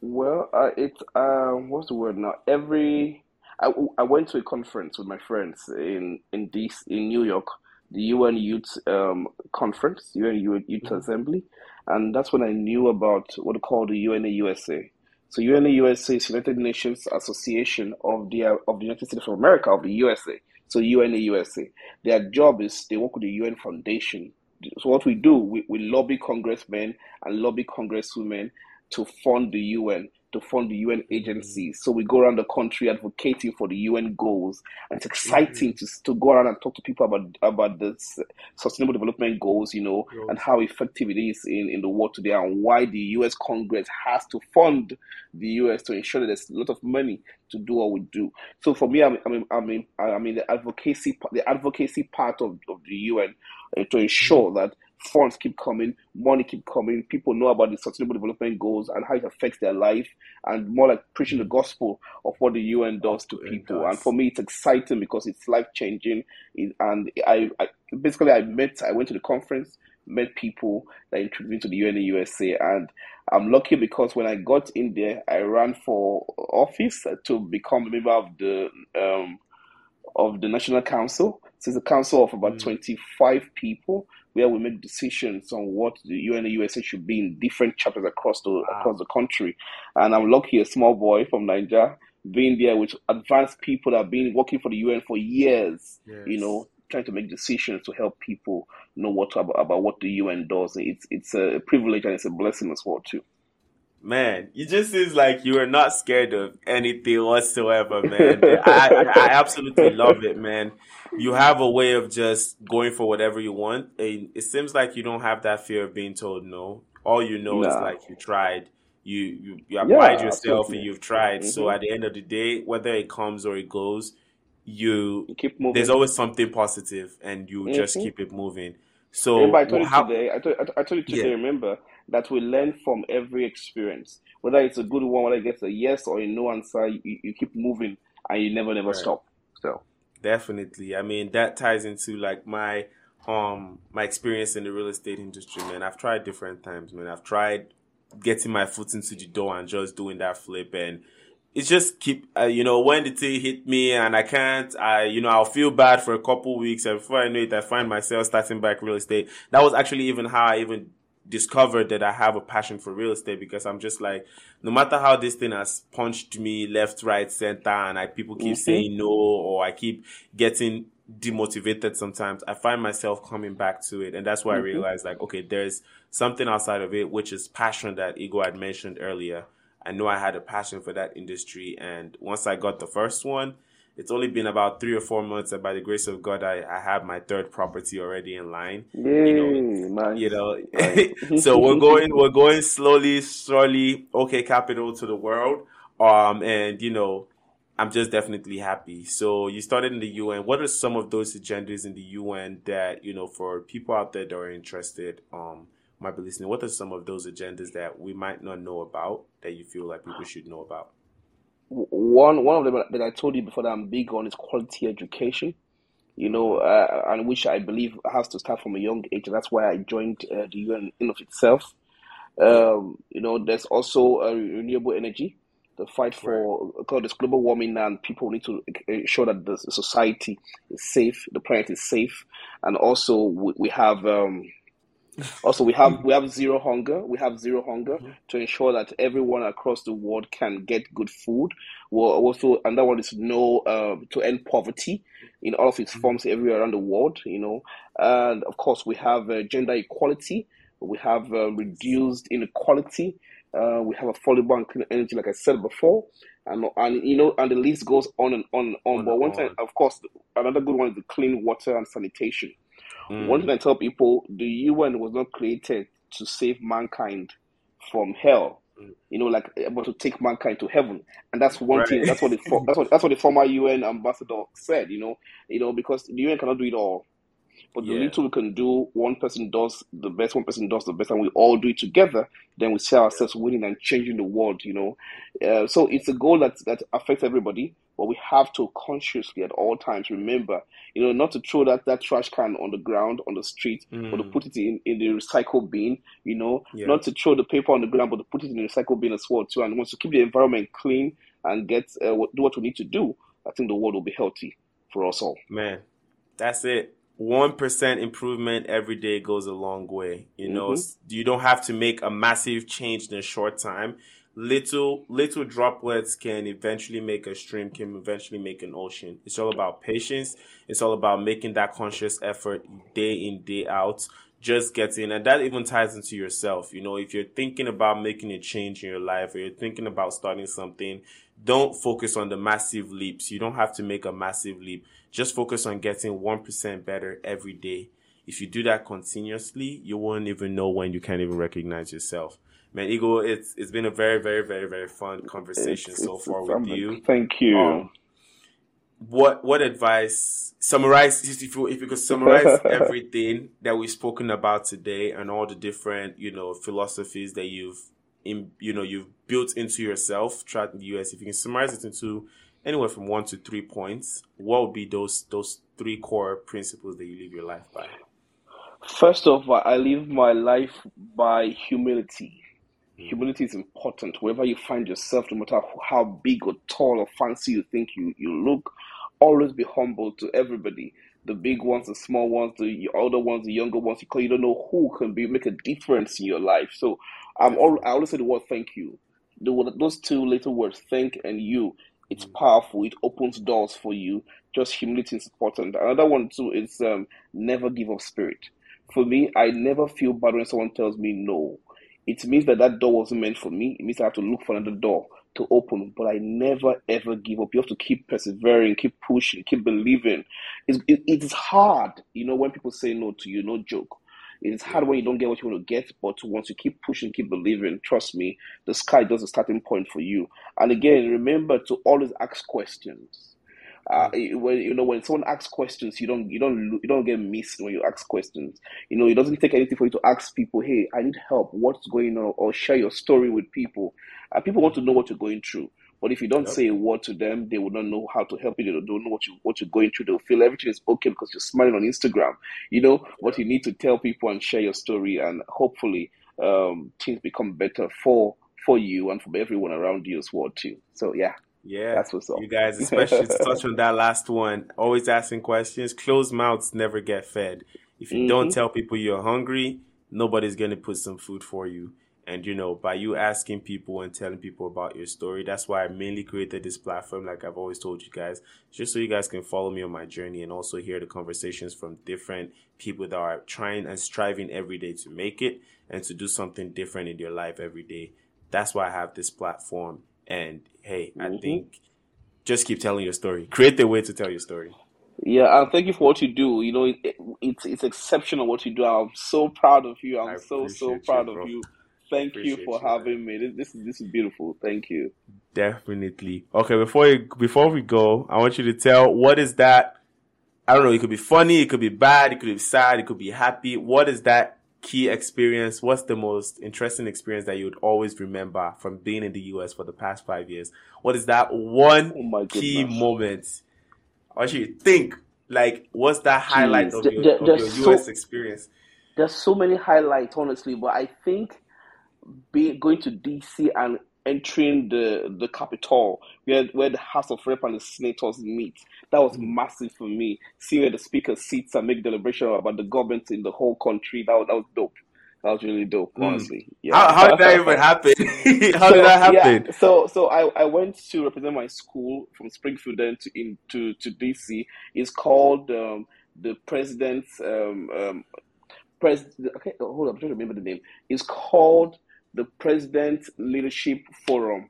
Well, uh, it um, what's the word now? Every I, I went to a conference with my friends in in DC, in New York, the UN Youth um, Conference, UN Youth, Youth mm-hmm. Assembly, and that's when I knew about what they call the UNA USA. So UNA USA is United Nations Association of the of the United States of America of the USA. So UNA USA, their job is they work with the UN Foundation. So what we do, we, we lobby congressmen and lobby congresswomen to fund the UN to fund the UN agencies. So we go around the country advocating for the UN goals. And it's exciting mm-hmm. to, to go around and talk to people about about the sustainable development goals, you know, and how effective it is in, in the world today and why the US Congress has to fund the US to ensure that there's a lot of money to do what we do. So for me, I mean, I mean, I mean, I mean the advocacy, the advocacy part of, of the UN uh, to ensure mm-hmm. that funds keep coming, money keep coming, people know about the sustainable development goals and how it affects their life, and more like preaching the gospel of what the UN does to people. Does. And for me, it's exciting because it's life changing. And I, I basically I met, I went to the conference, met people that introduced me to the UN USA, and I'm lucky because when I got in there, I ran for office to become a member of the um, of the National Council. It's a council of about mm. 25 people where we make decisions on what the UN and USA should be in different chapters across the wow. across the country. And I'm lucky, a small boy from Nigeria, being there with advanced people that have been working for the UN for years. Yes. You know, trying to make decisions to help people know what about, about what the UN does. It's it's a privilege and it's a blessing as well too. Man, you just seems like you are not scared of anything whatsoever, man. I, I absolutely love it, man. You have a way of just going for whatever you want. And it seems like you don't have that fear of being told no. All you know nah. is like you tried, you you, you applied yeah, yourself absolutely. and you've tried. Mm-hmm. So at the end of the day, whether it comes or it goes, you, you keep moving. There's always something positive, and you mm-hmm. just keep it moving. So remember, I told you how, today. I told, I told you today. Yeah. Remember that we learn from every experience, whether it's a good one, whether it gets a yes or a no answer. You, you keep moving and you never, never right. stop. So definitely, I mean that ties into like my um my experience in the real estate industry. Man, I've tried different times. Man, I've tried getting my foot into the door and just doing that flip and it's just keep uh, you know when the thing hit me and I can't I you know I'll feel bad for a couple weeks and before I know it I find myself starting back real estate. That was actually even how I even discovered that I have a passion for real estate because I'm just like, no matter how this thing has punched me left, right, center, and I people keep mm-hmm. saying no, or I keep getting demotivated sometimes, I find myself coming back to it. And that's why mm-hmm. I realized like, okay, there's something outside of it, which is passion that Igho had mentioned earlier. I know I had a passion for that industry. And once I got the first one, it's only been about three or four months, and by the grace of God, I, I have my third property already in line. Yay, you know, nice. you know. So we're going, we're going slowly, slowly. OK Capital to the world, um, and you know, I'm just definitely happy. So you started in the UN. What are some of those agendas in the UN that you know for people out there that are interested, um, might be listening? What are some of those agendas that we might not know about that you feel like people should know about? One one of them that I told you before that I'm big on is quality education. You know, uh, and which I believe has to start from a young age. That's why I joined uh, the UN in of itself. Um, you know, there's also uh, renewable energy. The fight for right. this global warming, and people need to ensure that the society is safe, the planet is safe, and also we, we have. Um, also, we have we have zero hunger. We have zero hunger to ensure that everyone across the world can get good food. We'll also another one is no uh, to end poverty in all of its forms everywhere around the world. You know, and of course we have uh, gender equality. We have uh, reduced inequality. Uh, we have affordable and clean energy, like I said before, and and you know, and the list goes on and on and on. on but one time, of course, another good one is the clean water and sanitation. Mm. One thing I tell people: the UN was not created to save mankind from hell. Mm. You know, like but to take mankind to heaven, and that's one right. thing. That's what the that's what that's what the former UN ambassador said. You know, you know because the UN cannot do it all. But the yeah. little we can do, one person does the best, one person does the best, and we all do it together. Then we see ourselves winning and changing the world. You know, uh, so it's a goal that that affects everybody. But we have to consciously at all times remember, you know, not to throw that, that trash can on the ground, on the street, mm. but to put it in, in the recycle bin, you know, yeah. not to throw the paper on the ground, but to put it in the recycle bin as well, too. And once to keep the environment clean and get uh, do what we need to do, I think the world will be healthy for us all. Man, that's it. 1% improvement every day goes a long way. You know, mm-hmm. you don't have to make a massive change in a short time little little droplets can eventually make a stream can eventually make an ocean. It's all about patience. It's all about making that conscious effort day in day out just getting and that even ties into yourself. You know if you're thinking about making a change in your life or you're thinking about starting something don't focus on the massive leaps. You don't have to make a massive leap. Just focus on getting 1% better every day. If you do that continuously you won't even know when you can't even recognize yourself man, Igho, it's it's been a very, very, very, very fun conversation it's, so it's, far with you. Thank you. Um, what what advice summarize if you if you could summarize everything that we've spoken about today and all the different you know philosophies that you've in you know you've built into yourself throughout the US if you can summarize it into anywhere from one to three points what would be those those three core principles that you live your life by first of all I live my life by humility Humility is important wherever you find yourself, no matter how big or tall or fancy you think you, you look. Always be humble to everybody the big ones, the small ones, the older ones, the younger ones, because you don't know who can be make a difference in your life. So I'm all, I always say the word thank you. The, those two little words, thank and you, it's mm. powerful. It opens doors for you. Just humility is important. Another one too is um, never give up spirit. For me, I never feel bad when someone tells me no it means that that door wasn't meant for me. It means I have to look for another door to open. But I never ever give up. You have to keep persevering, keep pushing, keep believing. It's, it, it is hard, you know, when people say no to you. No joke. It is hard when you don't get what you want to get, but once you keep pushing, keep believing, trust me, the sky does a starting point for you. And again, remember to always ask questions uh, when you know when someone asks questions, you don't you don't you don't get missed when you ask questions. You know, it doesn't take anything for you to ask people, "Hey, I need help. What's going on?" or share your story with people. Uh, people want to know what you're going through. But if you don't yep. say a word to them, they will not know how to help you. They don't know what you what you're going through. They'll feel everything is okay because you're smiling on Instagram. You know, what you need to tell people and share your story, and hopefully, um, things become better for for you and for everyone around you as well too. So yeah. Yeah, that's what's up. You guys, especially to touch on that last one, always asking questions. Closed mouths never get fed. If you mm-hmm. don't tell people you're hungry, nobody's gonna put some food for you. And you know, by you asking people and telling people about your story, that's why I mainly created this platform. Like I've always told you guys, just so you guys can follow me on my journey and also hear the conversations from different people that are trying and striving every day to make it and to do something different in their life every day. That's why I have this platform and hey, mm-hmm. I think just keep telling your story. Create the way to tell your story. Yeah, and thank you for what you do. You know, it, it, it's it's exceptional what you do. I'm so proud of you. I'm I so so proud you, of you. Thank appreciate you for you, having man. me. This is this is beautiful. Thank you. Definitely. Okay, before you, before we go, I want you to tell what is that. I don't know. It could be funny. It could be bad. It could be sad. It could be happy. What is that key experience? What's the most interesting experience that you would always remember from being in the US for the past five years? What is that one oh key moment? I want you think like, what's that highlight Jeez, of your, there, of your US so, experience? There's so many highlights, honestly, but I think being going to DC and entering the the Capitol, where where the House of Rep and the senators meet. That was mm. massive for me. Seeing where the speaker sits and make deliberation about the government in the whole country. That was, that was dope. That was really dope, mm. honestly. Yeah. How, how did that even happen? how so, did that happen? Yeah, so so I, I went to represent my school from Springfield then to in to, to DC. It's called um, the President's um, um, President. Okay, hold on, I'm trying to remember the name. It's called the President Leadership Forum.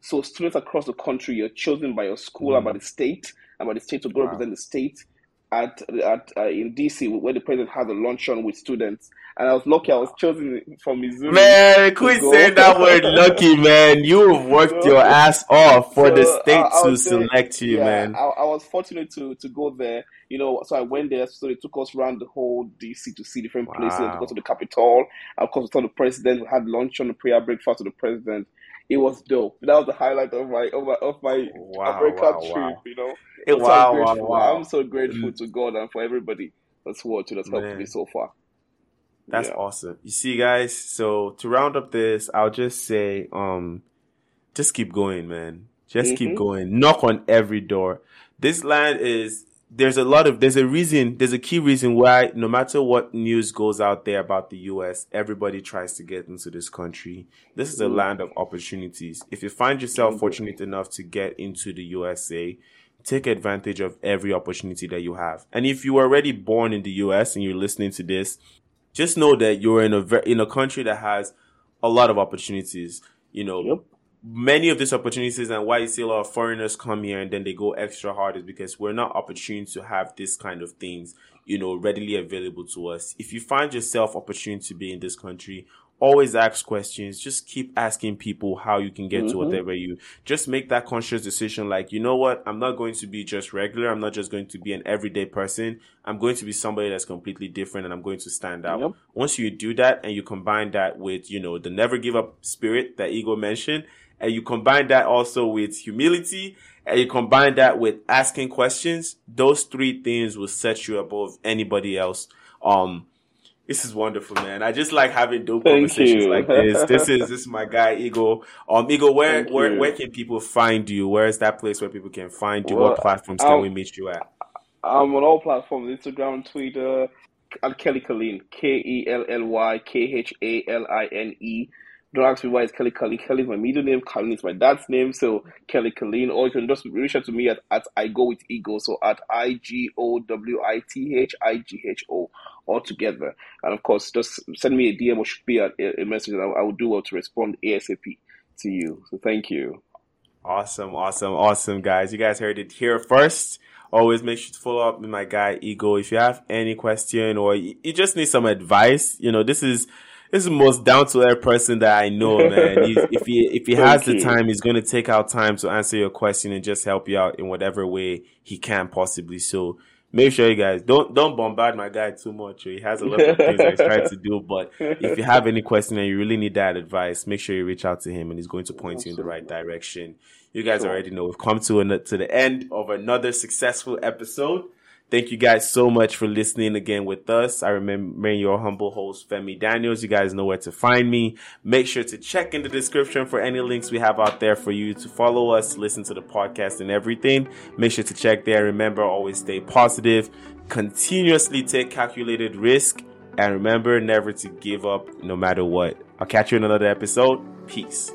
So students across the country, you're chosen by your school mm. and by the state, and by the state to go wow. represent the state at at uh, in DC where the president has a luncheon with students. And I was lucky; I was chosen from Missouri. Man, quit saying that word "lucky," man. You worked your ass off for so, the state I, I to select you, yeah, man. I, I, was fortunate to to go there. You know, so I went there. So they took us around the whole DC to see different places. Wow. To go to the Capitol. Of course, we saw the president. We had lunch on the prayer breakfast with the president it was dope. That was the highlight of my of my, of my wow, wow, trip. Wow. You know, I'm wow, so wow, wow. I'm so grateful mm. to God and for everybody that's watched that's helped Man. me so far. That's yeah. awesome. You see, guys. So to round up this, I'll just say, um, just keep going, man. Just mm-hmm. keep going. Knock on every door. This land is there's a lot of there's a reason there's a key reason why no matter what news goes out there about the US everybody tries to get into this country. This is a mm-hmm. land of opportunities. If you find yourself mm-hmm. fortunate enough to get into the USA take advantage of every opportunity that you have. And if you were already born in the US and you're listening to this just know that you're in a in a country that has a lot of opportunities you know. Yep many of these opportunities and why you see a lot of foreigners come here and then they go extra hard is because we're not opportune to have this kind of things, you know, readily available to us. If you find yourself opportune to be in this country, always ask questions. Just keep asking people how you can get mm-hmm. to whatever you just make that conscious decision. Like, you know what? I'm not going to be just regular. I'm not just going to be an everyday person. I'm going to be somebody that's completely different and I'm going to stand out. Yep. Once you do that and you combine that with, you know, the never give up spirit that Igho mentioned, and you combine that also with humility and you combine that with asking questions, those three things will set you above anybody else. Um, this is wonderful, man. I just like having dope Thank conversations you. like this. This is this is my guy Igho. Um, Igho, where Thank where you. where can people find you? Where is that place where people can find you? Well, what platforms can we meet you at? I'm on all platforms: Instagram, Twitter, at Kelly Khaline, K E L L Y K H A L I N E. Don't ask me why it's Kelly Khaline. Kelly is my middle name. Khaline is my dad's name. So Kelly Khaline. Or you can just reach out to me at, at I go with Igho. So at I G O W I T H I G H O all together. And of course, just send me a DM or shoot me a, a message. And I, I will do well to respond ASAP to you. So thank you. Awesome, awesome, awesome, guys. You guys heard it here first. Always make sure to follow up with my guy Igho. If you have any question or you just need some advice, you know, this is this is the most down to earth person that I know, man. He's, if he if he has the time, he's going to take out time to answer your question and just help you out in whatever way he can possibly. So make sure you guys don't don't bombard my guy too much. Oh. He has a lot of things that he's trying to do, but if you have any question and you really need that advice, make sure you reach out to him, and he's going to point you in the right direction. You guys already know we've come to a, to the end of another successful episode. Thank you guys so much for listening again with us. I remember your humble host, Femi Daniels. You guys know where to find me. Make sure to check in the description for any links we have out there for you to follow us, listen to the podcast and everything. Make sure to check there. Remember, always stay positive, continuously take calculated risk, and remember never to give up no matter what. I'll catch you in another episode. Peace.